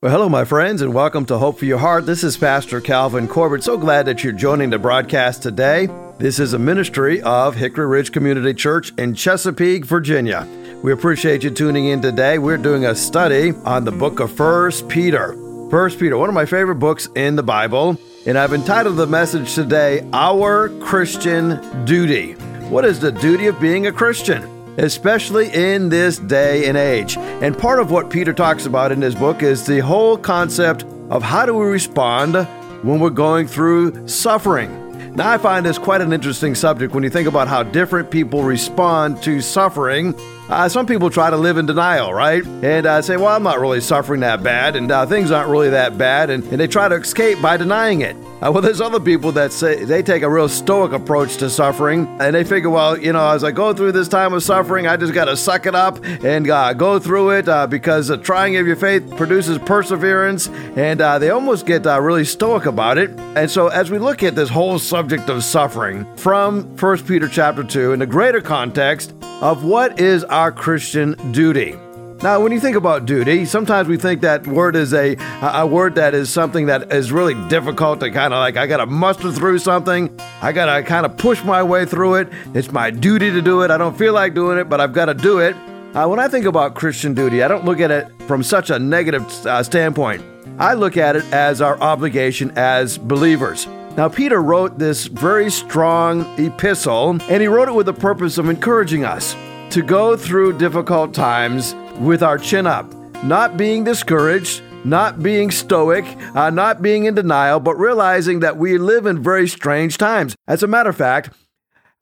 Well, hello, my friends, and welcome to Hope for Your Heart. This is Pastor Calvin Corbett. So glad that you're joining the broadcast today. This is a ministry of Hickory Ridge Community Church in Chesapeake, Virginia. We appreciate you tuning in today. We're doing a study on the book of First Peter. First Peter, one of my favorite books in the Bible, and I've entitled the message today, Our Christian Duty. What is the duty of being a Christian? Especially in this day and age. And part of what Peter talks about in his book is the whole concept of how do we respond when we're going through suffering. Now, I find this quite an interesting subject when you think about how different people respond to suffering uh, some people try to live in denial, right? And uh, say, well, I'm not really suffering that bad, and uh, things aren't really that bad, and, and they try to escape by denying it. Uh, well, there's other people that say they take a real stoic approach to suffering, and they figure, well, you know, as I go through this time of suffering, I just got to suck it up and uh, go through it uh, because the trying of your faith produces perseverance, and they almost get really stoic about it. And so, as we look at this whole subject of suffering from 1 Peter chapter 2 in the greater context of what is our Christian duty. Now, when you think about duty, sometimes we think that word is a a word that is something that is really difficult to kind of like I got to muster through something. I got to kind of push my way through it. It's my duty to do it. I don't feel like doing it, but I've got to do it. Uh, when I think about Christian duty, I don't look at it from such a negative uh, standpoint. I look at it as our obligation as believers. Now, Peter wrote this very strong epistle, and he wrote it with the purpose of encouraging us to go through difficult times with our chin up, not being discouraged, not being stoic, uh, not being in denial, but realizing that we live in very strange times. As a matter of fact,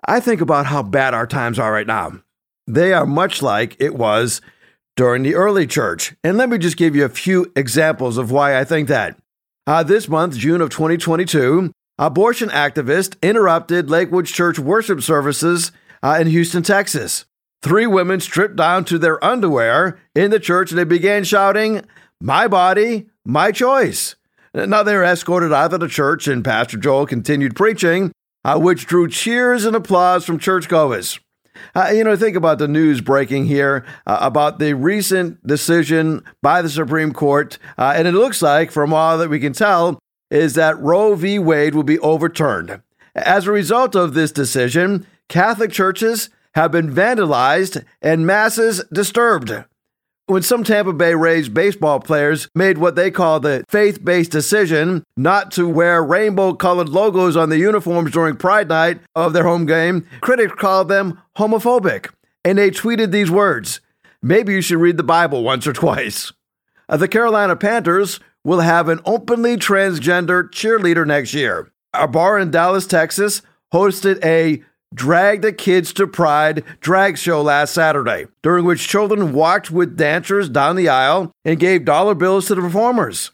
I think about how bad our times are right now. They are much like it was during the early church. And let me just give you a few examples of why I think that. Uh, this month, June of 2022, abortion activist interrupted Lakewood Church worship services uh, in Houston, Texas. Three women stripped down to their underwear in the church and they began shouting, My body, my choice. Now they were escorted out of the church, and Pastor Joel continued preaching, uh, which drew cheers and applause from churchgoers. Uh, you know, think about the news breaking here uh, about the recent decision by the Supreme Court. Uh, and it looks like, from all that we can tell, is that Roe v. Wade will be overturned. As a result of this decision, Catholic churches have been vandalized and masses disturbed. When some Tampa Bay Rays baseball players made what they call the faith based decision not to wear rainbow colored logos on the uniforms during Pride Night of their home game, critics called them homophobic. And they tweeted these words Maybe you should read the Bible once or twice. The Carolina Panthers will have an openly transgender cheerleader next year. A bar in Dallas, Texas hosted a Drag the Kids to Pride drag show last Saturday, during which children walked with dancers down the aisle and gave dollar bills to the performers.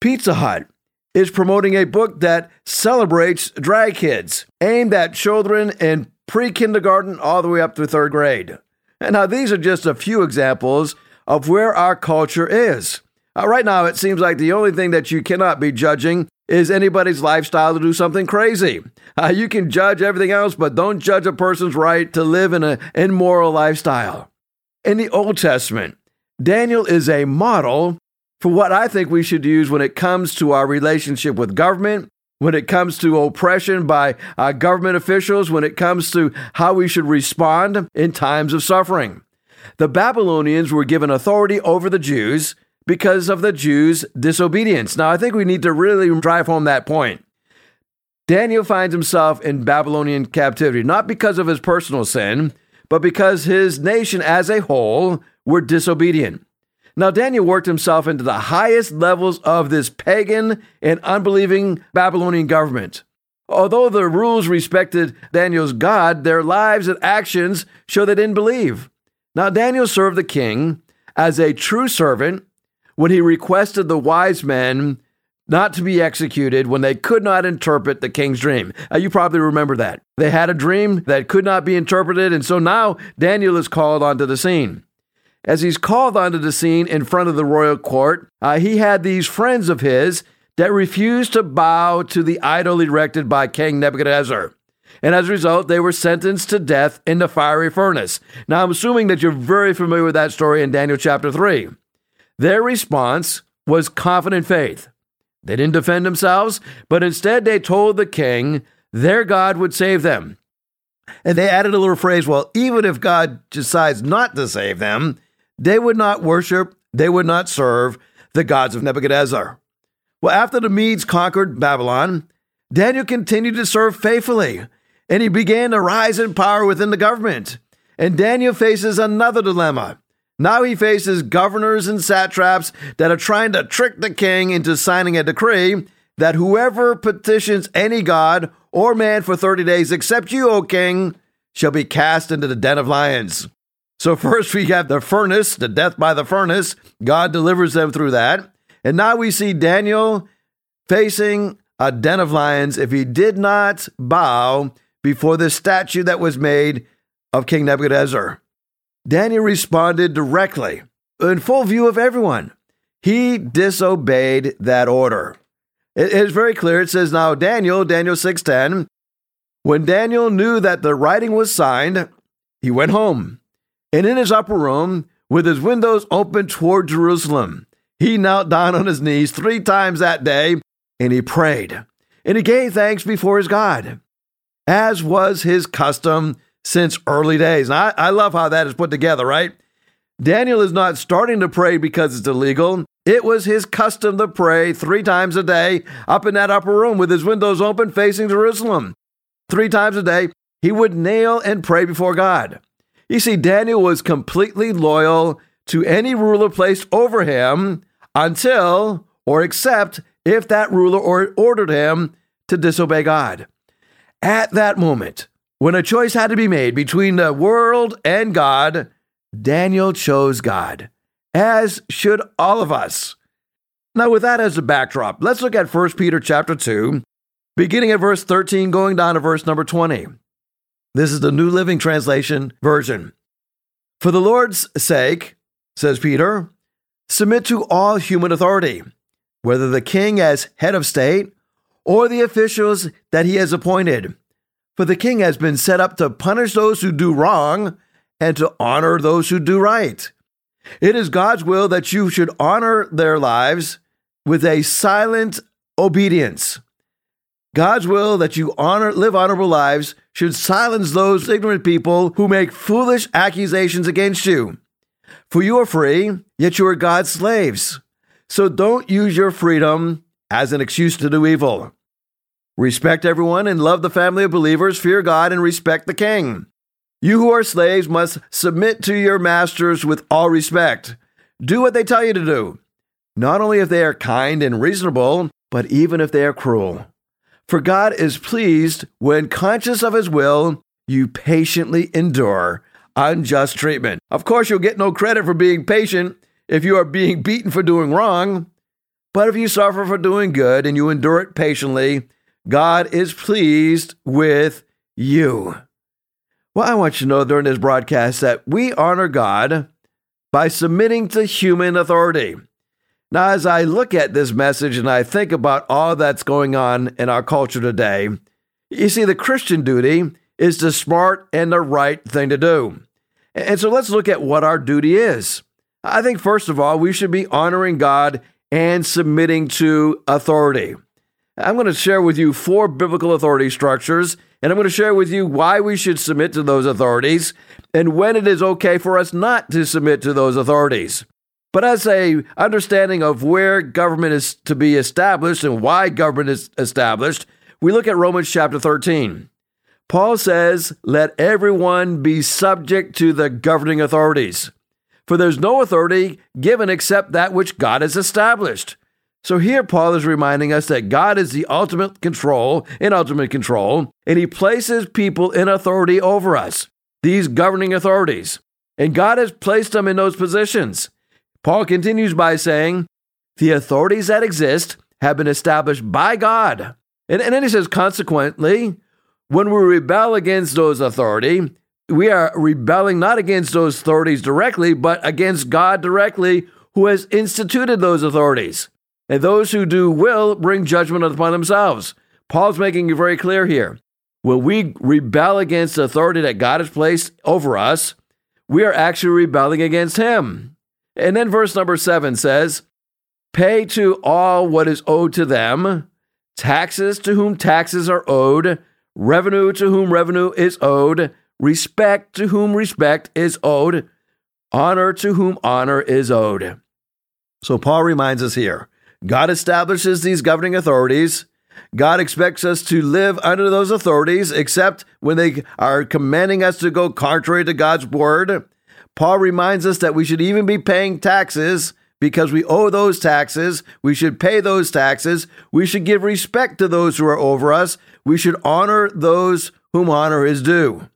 Pizza Hut is promoting a book that celebrates drag kids, aimed at children in pre kindergarten all the way up to third grade. And now, these are just a few examples of where our culture is. Uh, right now, it seems like the only thing that you cannot be judging is anybody's lifestyle to do something crazy. Uh, you can judge everything else, but don't judge a person's right to live in an immoral lifestyle. In the Old Testament, Daniel is a model for what I think we should use when it comes to our relationship with government, when it comes to oppression by uh, government officials, when it comes to how we should respond in times of suffering. The Babylonians were given authority over the Jews because of the Jews' disobedience. Now, I think we need to really drive home that point. Daniel finds himself in Babylonian captivity, not because of his personal sin, but because his nation as a whole were disobedient. Now, Daniel worked himself into the highest levels of this pagan and unbelieving Babylonian government. Although the rules respected Daniel's God, their lives and actions show they didn't believe. Now, Daniel served the king as a true servant when he requested the wise men not to be executed when they could not interpret the king's dream. Uh, you probably remember that. They had a dream that could not be interpreted, and so now Daniel is called onto the scene. As he's called onto the scene in front of the royal court, uh, he had these friends of his that refused to bow to the idol erected by King Nebuchadnezzar. And as a result, they were sentenced to death in the fiery furnace. Now, I'm assuming that you're very familiar with that story in Daniel chapter 3. Their response was confident faith. They didn't defend themselves, but instead they told the king their God would save them. And they added a little phrase well, even if God decides not to save them, they would not worship, they would not serve the gods of Nebuchadnezzar. Well, after the Medes conquered Babylon, Daniel continued to serve faithfully, and he began to rise in power within the government. And Daniel faces another dilemma. Now he faces governors and satraps that are trying to trick the king into signing a decree that whoever petitions any god or man for 30 days except you, O king, shall be cast into the den of lions. So, first we have the furnace, the death by the furnace. God delivers them through that. And now we see Daniel facing a den of lions if he did not bow before the statue that was made of King Nebuchadnezzar. Daniel responded directly, in full view of everyone. He disobeyed that order. It is very clear. It says now Daniel, Daniel 6:10, when Daniel knew that the writing was signed, he went home. And in his upper room, with his windows open toward Jerusalem, he knelt down on his knees three times that day and he prayed. And he gave thanks before his God, as was his custom since early days. I, I love how that is put together, right? Daniel is not starting to pray because it's illegal. It was his custom to pray three times a day up in that upper room with his windows open facing Jerusalem. Three times a day, he would kneel and pray before God. You see, Daniel was completely loyal to any ruler placed over him until or except if that ruler or ordered him to disobey God. At that moment, when a choice had to be made between the world and God, Daniel chose God, as should all of us. Now, with that as a backdrop, let's look at 1 Peter chapter 2, beginning at verse 13, going down to verse number 20. This is the New Living Translation version. For the Lord's sake, says Peter, submit to all human authority, whether the king as head of state or the officials that he has appointed for the king has been set up to punish those who do wrong and to honor those who do right. It is God's will that you should honor their lives with a silent obedience. God's will that you honor live honorable lives should silence those ignorant people who make foolish accusations against you. For you are free, yet you are God's slaves. So don't use your freedom as an excuse to do evil. Respect everyone and love the family of believers, fear God, and respect the king. You who are slaves must submit to your masters with all respect. Do what they tell you to do, not only if they are kind and reasonable, but even if they are cruel. For God is pleased when, conscious of his will, you patiently endure unjust treatment. Of course, you'll get no credit for being patient if you are being beaten for doing wrong. But if you suffer for doing good and you endure it patiently, God is pleased with you. Well, I want you to know during this broadcast that we honor God by submitting to human authority. Now, as I look at this message and I think about all that's going on in our culture today, you see, the Christian duty is the smart and the right thing to do. And so let's look at what our duty is. I think, first of all, we should be honoring God and submitting to authority. I'm going to share with you four biblical authority structures, and I'm going to share with you why we should submit to those authorities and when it is okay for us not to submit to those authorities. But as a understanding of where government is to be established and why government is established, we look at Romans chapter 13. Paul says, Let everyone be subject to the governing authorities. For there's no authority given except that which God has established. So here Paul is reminding us that God is the ultimate control, in ultimate control, and he places people in authority over us, these governing authorities. And God has placed them in those positions. Paul continues by saying, the authorities that exist have been established by God. And, and then he says, consequently, when we rebel against those authority, we are rebelling not against those authorities directly, but against God directly, who has instituted those authorities and those who do will bring judgment upon themselves. Paul's making it very clear here. When we rebel against the authority that God has placed over us, we are actually rebelling against Him. And then verse number seven says, Pay to all what is owed to them, taxes to whom taxes are owed, revenue to whom revenue is owed, respect to whom respect is owed, honor to whom honor is owed. So Paul reminds us here God establishes these governing authorities. God expects us to live under those authorities, except when they are commanding us to go contrary to God's word. Paul reminds us that we should even be paying taxes because we owe those taxes. We should pay those taxes. We should give respect to those who are over us. We should honor those whom honor is due.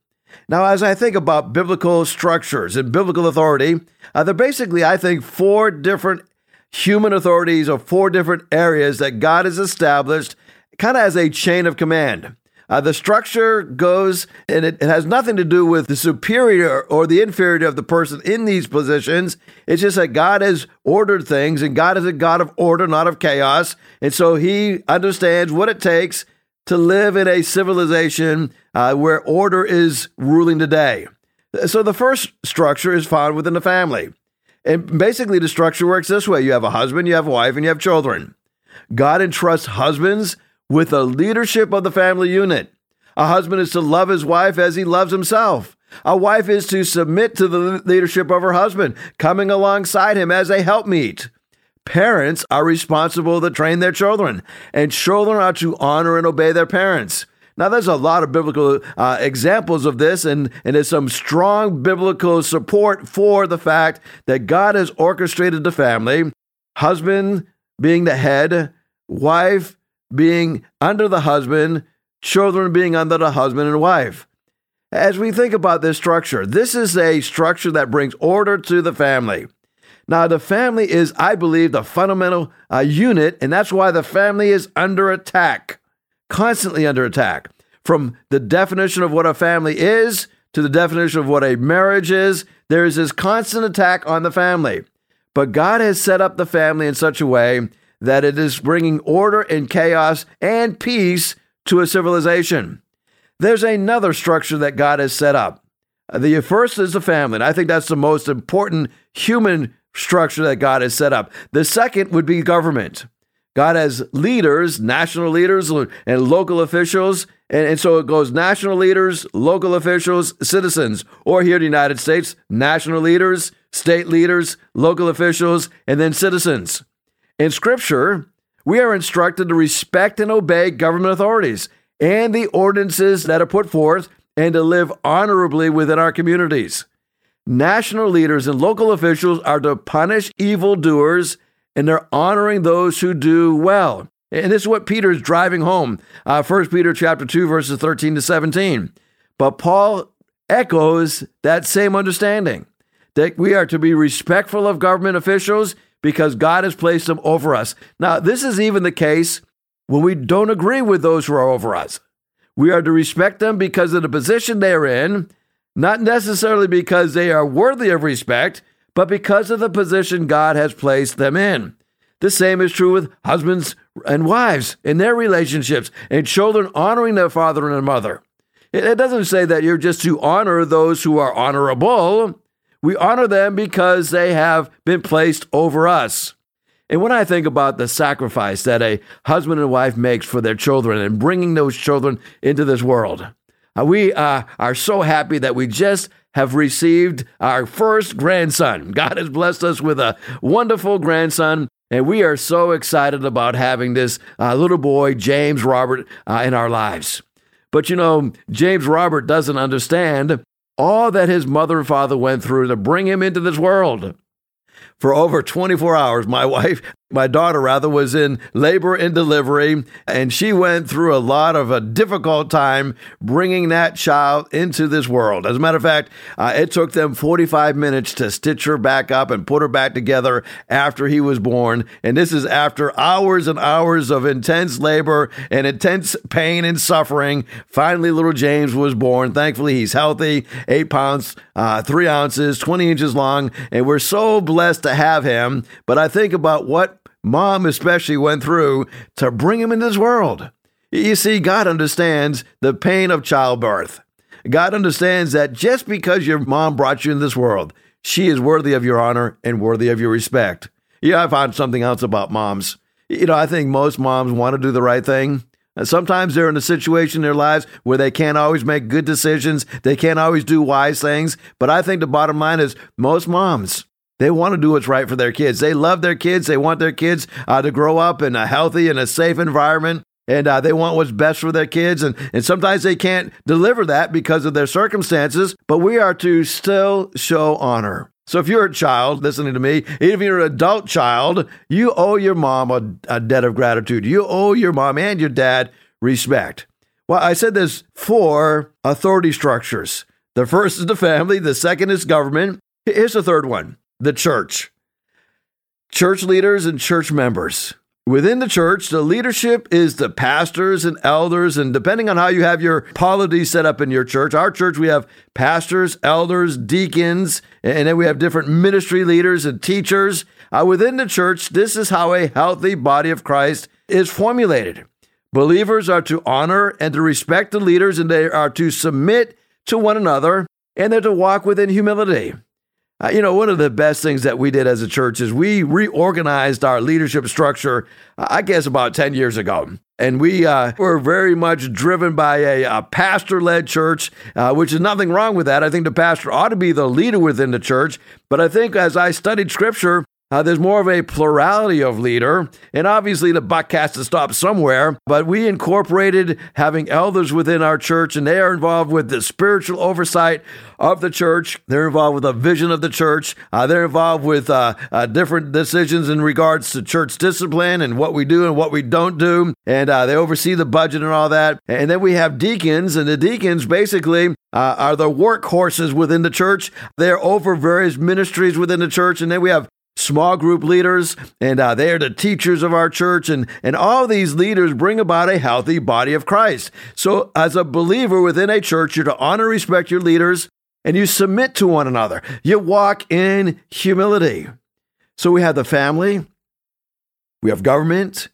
Now, as I think about biblical structures and biblical authority, uh, there are basically, I think, four different human authorities or four different areas that God has established kind of as a chain of command. Uh, the structure goes, and it, it, has nothing to do with the superior or the inferior of the person in these positions. It's just that God has ordered things, and God is a God of order, not of chaos. And so He understands what it takes to live in a civilization uh, where order is ruling today. So the first structure is found within the family. And basically, the structure works this way you have a husband, you have a wife, and you have children. God entrusts husbands with the leadership of the family unit. A husband is to love his wife as he loves himself. A wife is to submit to the leadership of her husband, coming alongside him as a helpmeet. Parents are responsible to train their children, and children are to honor and obey their parents. Now, there's a lot of biblical uh, examples of this, and, and there's some strong biblical support for the fact that God has orchestrated the family, husband being the head, wife being under the husband, children being under the husband and wife. As we think about this structure, this is a structure that brings order to the family. Now, the family is, I believe, the fundamental uh, unit, and that's why the family is under attack, constantly under attack. From the definition of what a family is to the definition of what a marriage is, there is this constant attack on the family. But God has set up the family in such a way that it is bringing order and chaos and peace to a civilization. There's another structure that God has set up. Uh, the first is the family, and I think that's the most important human structure that God has set up. The second would be government. God has leaders, national leaders, and local officials. And, and, so it goes national leaders, local officials, citizens, or here in the United States, national leaders, state leaders, local officials, and then citizens. In Scripture, we are instructed to respect and obey government authorities and the ordinances that are put forth and to live honorably within our communities. National leaders and local officials are to punish evildoers and they're honoring those who do well. And this is what Peter is driving home. Uh, 1 Peter chapter 2, verses 13 to 17. But Paul echoes that same understanding that we are to be respectful of government officials because God has placed them over us. Now, this is even the case when we don't agree with those who are over us. We are to respect them because of the position they are in, not necessarily because they are worthy of respect, but because of the position God has placed them in. The same is true with husbands and wives in their relationships and children honoring their father and mother. It doesn't say that you're just to honor those who are honorable. We honor them because they have been placed over us. And when I think about the sacrifice that a husband and wife makes for their children and bringing those children into this world, we uh, are so happy that we just have received our first grandson. God has blessed us with a wonderful grandson, and we are so excited about having this uh, little boy, James Robert, uh, in our lives. But you know, James Robert doesn't understand all that his mother and father went through to bring him into this world. For over 24 hours, my wife my daughter rather was in labor and delivery and she went through a lot of a difficult time bringing that child into this world. As a matter of fact uh, it took them 45 minutes to stitch her back up and put her back together after he was born. And this is after hours and hours of intense labor and intense pain and suffering finally little james was born. Thankfully he's healthy eight pounds uh, three ounces 20 inches long and we're so blessed to have him. But i think about what mom especially went through to bring him into this world. You see, God understands the pain of childbirth. God understands that just because your mom brought you in this world, she is worthy of your honor and worthy of your respect. Yeah, I found something else about moms. You know, I think most moms want to do the right thing. And sometimes they're in a situation in their lives where they can't always make good decisions. They can't always do wise things. But I think the bottom line is most moms, they want to do what's right for their kids. They love their kids. They want their kids uh, to grow up in a healthy and a safe environment. And uh, they want what's best for their kids. And, and sometimes they can't deliver that because of their circumstances. But we are to still show honor. So if you're a child listening to me, even if you're an adult child, you owe your mom a, a debt of gratitude. You owe your mom and your dad respect. Well, I said there's four authority structures. The first is the family, the second is government. Here's the third one the church. Church leaders and church members. Within the church, the leadership is the pastors and elders, and depending on how you have your polity set up in your church, our church, we have pastors, elders, deacons, and then we have different ministry leaders and teachers. Uh, within the church, this is how a healthy body of Christ is formulated. Believers are to honor and to respect the leaders, and they are to submit to one another, and they're to walk within humility. Uh, you know, one of the best things that we did as a church is we reorganized our leadership structure, I guess, about 10 years ago. And we uh, were very much driven by a, a pastor led church, uh, which is nothing wrong with that. I think the pastor ought to be the leader within the church. But I think as I studied scripture, uh, there's more of a plurality of leader, and obviously the buck has to stop somewhere. But we incorporated having elders within our church, and they are involved with the spiritual oversight of the church. They're involved with the vision of the church. Uh, they're involved with uh, uh different decisions in regards to church discipline and what we do and what we don't do. And uh, they oversee the budget and all that. And then we have deacons, and the deacons basically uh, are the workhorses within the church. They're over various ministries within the church. And then we have small group leaders, and uh, they are the teachers of our church. And, and all these leaders bring about a healthy body of Christ. So, as a believer within a church, you're to honor and respect your leaders and you submit to one another. You walk in humility. So, we have the family, we have government,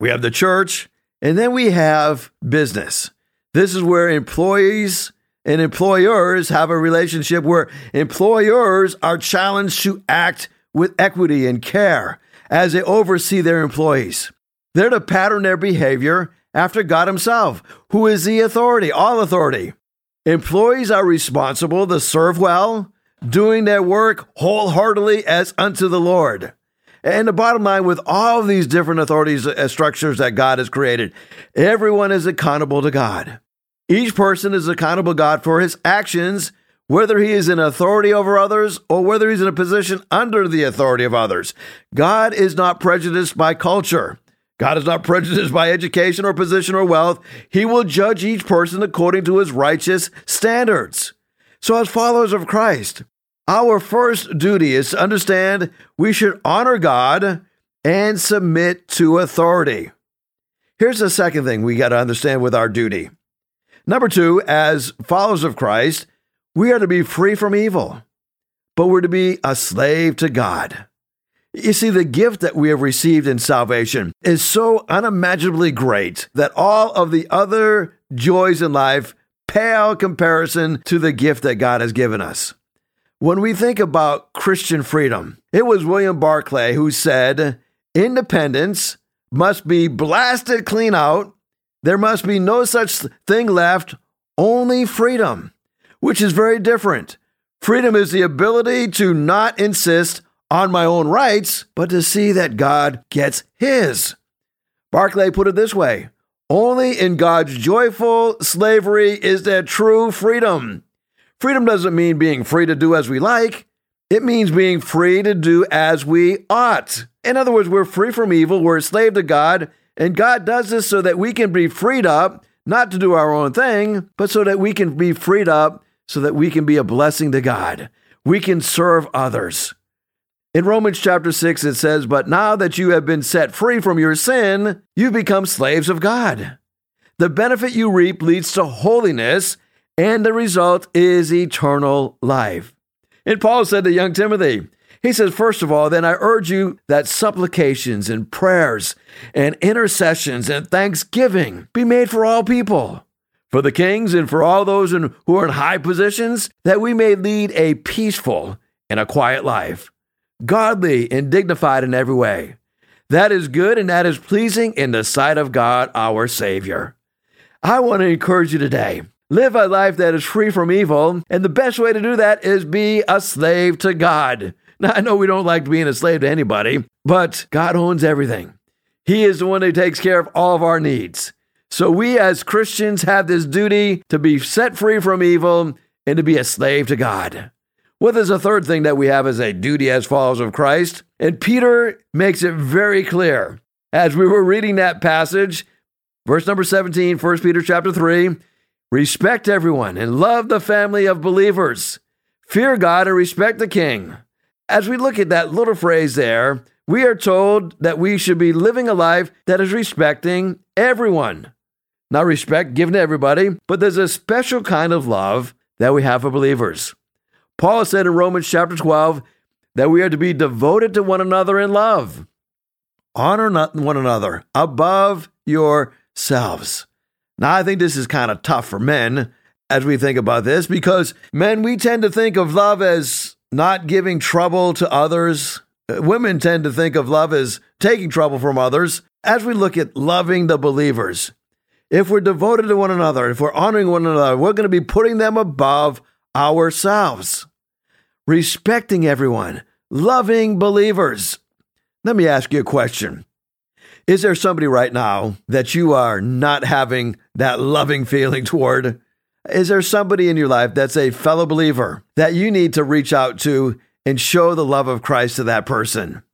we have the church, and then we have business. This is where employees and employers have a relationship where employers are challenged to act with equity and care as they oversee their employees. They're to pattern their behavior after God Himself, who is the authority, all authority. Employees are responsible to serve well, doing their work wholeheartedly as unto the Lord. And the bottom line with all these different authorities and structures that God has created, everyone is accountable to God. Each person is accountable to God for his actions whether he is in authority over others or whether he's in a position under the authority of others. God is not prejudiced by culture. God is not prejudiced by education or position or wealth. He will judge each person according to his righteous standards. So, as followers of Christ, our first duty is to understand we should honor God and submit to authority. Here's the second thing we got to understand with our duty. Number two, as followers of Christ, we are to be free from evil, but we're to be a slave to God. You see, the gift that we have received in salvation is so unimaginably great that all of the other joys in life pale comparison to the gift that God has given us. When we think about Christian freedom, it was William Barclay who said, Independence must be blasted clean out. There must be no such thing left, only freedom which is very different. Freedom is the ability to not insist on my own rights, but to see that God gets his. Barclay put it this way Only in God's joyful slavery is there true freedom. Freedom doesn't mean being free to do as we like, it means being free to do as we ought. In other words, we're free from evil, we're a slave to God, and God does this so that we can be freed up, not to do our own thing, but so that we can be freed up so that we can be a blessing to God. We can serve others. In Romans chapter 6, it says, But now that you have been set free from your sin, you become slaves of God. The benefit you reap leads to holiness, and the result is eternal life. And Paul said to young Timothy, he says, First of all, then I urge you that supplications and prayers and intercessions and thanksgiving be made for all people for the kings and for all those in, who are in high positions, that we may lead a peaceful and a quiet life, godly and dignified in every way. That is good and that is pleasing in the sight of God our Savior. I want to encourage you today. Live a life that is free from evil, and the best way to do that is be a slave to God. Now, I know we don't like being a slave to anybody, but God owns everything. He is the one who takes care of all of our needs. So we as Christians have this duty to be set free from evil and to be a slave to God. Well, there's a third thing that we have as a duty as followers of Christ, and Peter makes it very clear. As we were reading that passage, verse number 17, 1 Peter chapter 3, respect everyone and love the family of believers. Fear God and respect the king. As we look at that little phrase there, we are told that we should be living a life that is respecting everyone. Not respect given to everybody, but there's a special kind of love that we have for believers. Paul said in Romans chapter 12 that we are to be devoted to one another in love. Honor one another above yourselves. Now, I think this is kind of tough for men as we think about this because men, we tend to think of love as not giving trouble to others. Women tend to think of love as taking trouble from others. As we look at loving the believers, if we're devoted to one another, if we're honoring one another, we're going to be putting them above ourselves, respecting everyone, loving believers. Let me ask you a question. Is there somebody right now that you are not having that loving feeling toward? Is there somebody in your life that's a fellow believer that you need to reach out to and show the love of Christ to that person?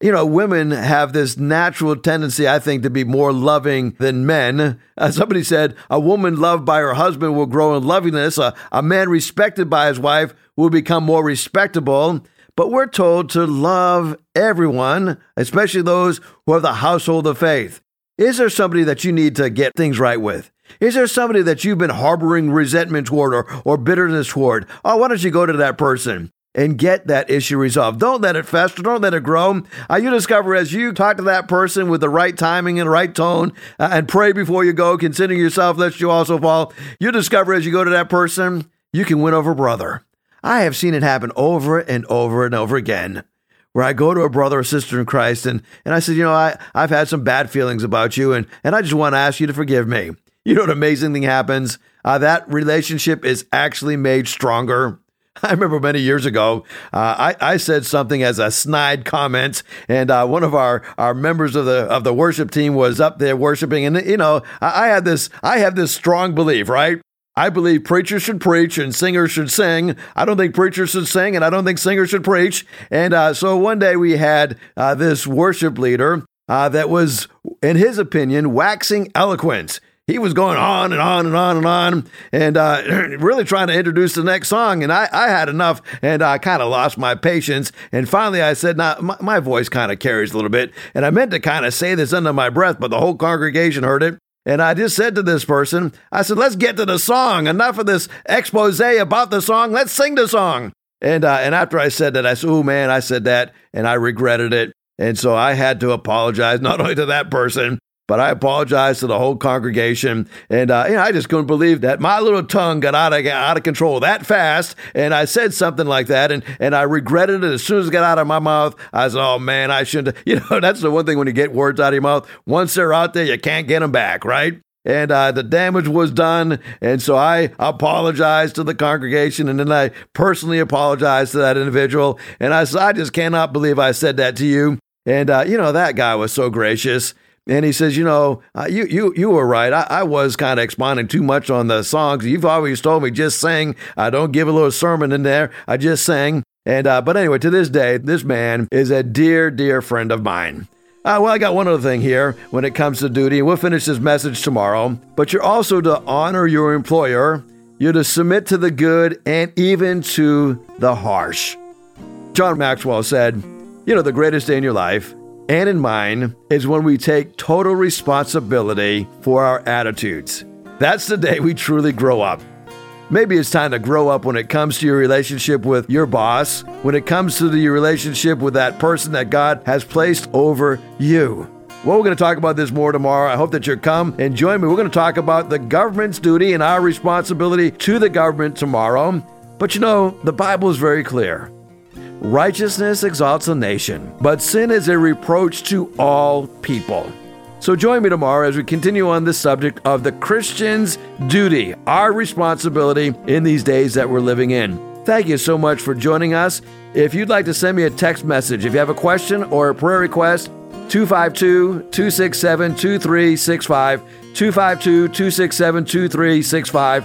You know, women have this natural tendency, I think, to be more loving than men. Uh, somebody said, a woman loved by her husband will grow in lovingness. A, a man respected by his wife will become more respectable. But we're told to love everyone, especially those who have the household of faith. Is there somebody that you need to get things right with? Is there somebody that you've been harboring resentment toward or, or bitterness toward? Oh, why don't you go to that person? And get that issue resolved. Don't let it fester. Don't let it grow. Uh, you discover as you talk to that person with the right timing and right tone uh, and pray before you go, considering yourself lest you also fall, you discover as you go to that person, you can win over brother. I have seen it happen over and over and over again. Where I go to a brother or sister in Christ and, and I said, you know, I, I've had some bad feelings about you and, and I just want to ask you to forgive me. You know what amazing thing happens? Uh, that relationship is actually made stronger. I remember many years ago, uh, I, I, said something as a snide comment, and uh, one of our, our members of the of the worship team was up there worshiping, and you know, I, I had this I have this strong belief, right? I believe preachers should preach and singers should sing. I don't think preachers should sing, and I don't think singers should preach. And uh, so one day we had uh, this worship leader uh, that was, in his opinion, waxing eloquent he was going on and on and on and on and uh, really trying to introduce the next song. And I, I had enough and I kind of lost my patience. And finally I said, now my, my voice kind of carries a little bit. And I meant to kind of say this under my breath, but the whole congregation heard it. And I just said to this person, I said, let's get to the song. Enough of this expose about the song. Let's sing the song. And, uh, and after I said that, I said, oh man, I said that and I regretted it. And so I had to apologize not only to that person, but I apologize to the whole congregation. And uh, you know, I just couldn't believe that my little tongue got out of out of control that fast. And I said something like that, and and I regretted it as soon as it got out of my mouth. I said, "Oh man, I shouldn't." You know, that's the one thing when you get words out of your mouth. Once they're out there, you can't get them back, right? and uh, the damage was done. And so I apologized to the congregation, and then I personally apologized to that individual. And I said, I just cannot believe I said that to you. And uh, you know that guy was so gracious. And he says, you know, uh, you you you were right. I, I was kind of expounding too much on the songs. You've always told me just sing. I don't give a little sermon in there. I just sing. And uh, but anyway, to this day, this man is a dear, dear friend of mine. Uh, well, I got one other thing here when it comes to duty, we'll finish this message tomorrow. But you're also to honor your employer. You're to submit to the good and even to the harsh. John Maxwell said, You know, the greatest day in your life and in mine is when we take total responsibility for our attitudes. That's the day we truly grow up. Maybe it's time to grow up when it comes to your relationship with your boss, when it comes to your relationship with that person that God has placed over you. Well, we're going to talk about this more tomorrow. I hope that you'll come and join me. We're going to talk about the government's duty and our responsibility to the government tomorrow. But you know, the Bible is very clear. Righteousness exalts a nation, but sin is a reproach to all people. So join me tomorrow as we continue on the subject of the Christian's duty, our responsibility in these days that we're living in. Thank you so much for joining us. If you'd like to send me a text message, if you have a question or a prayer request, 252 267 2365. 252 267 2365.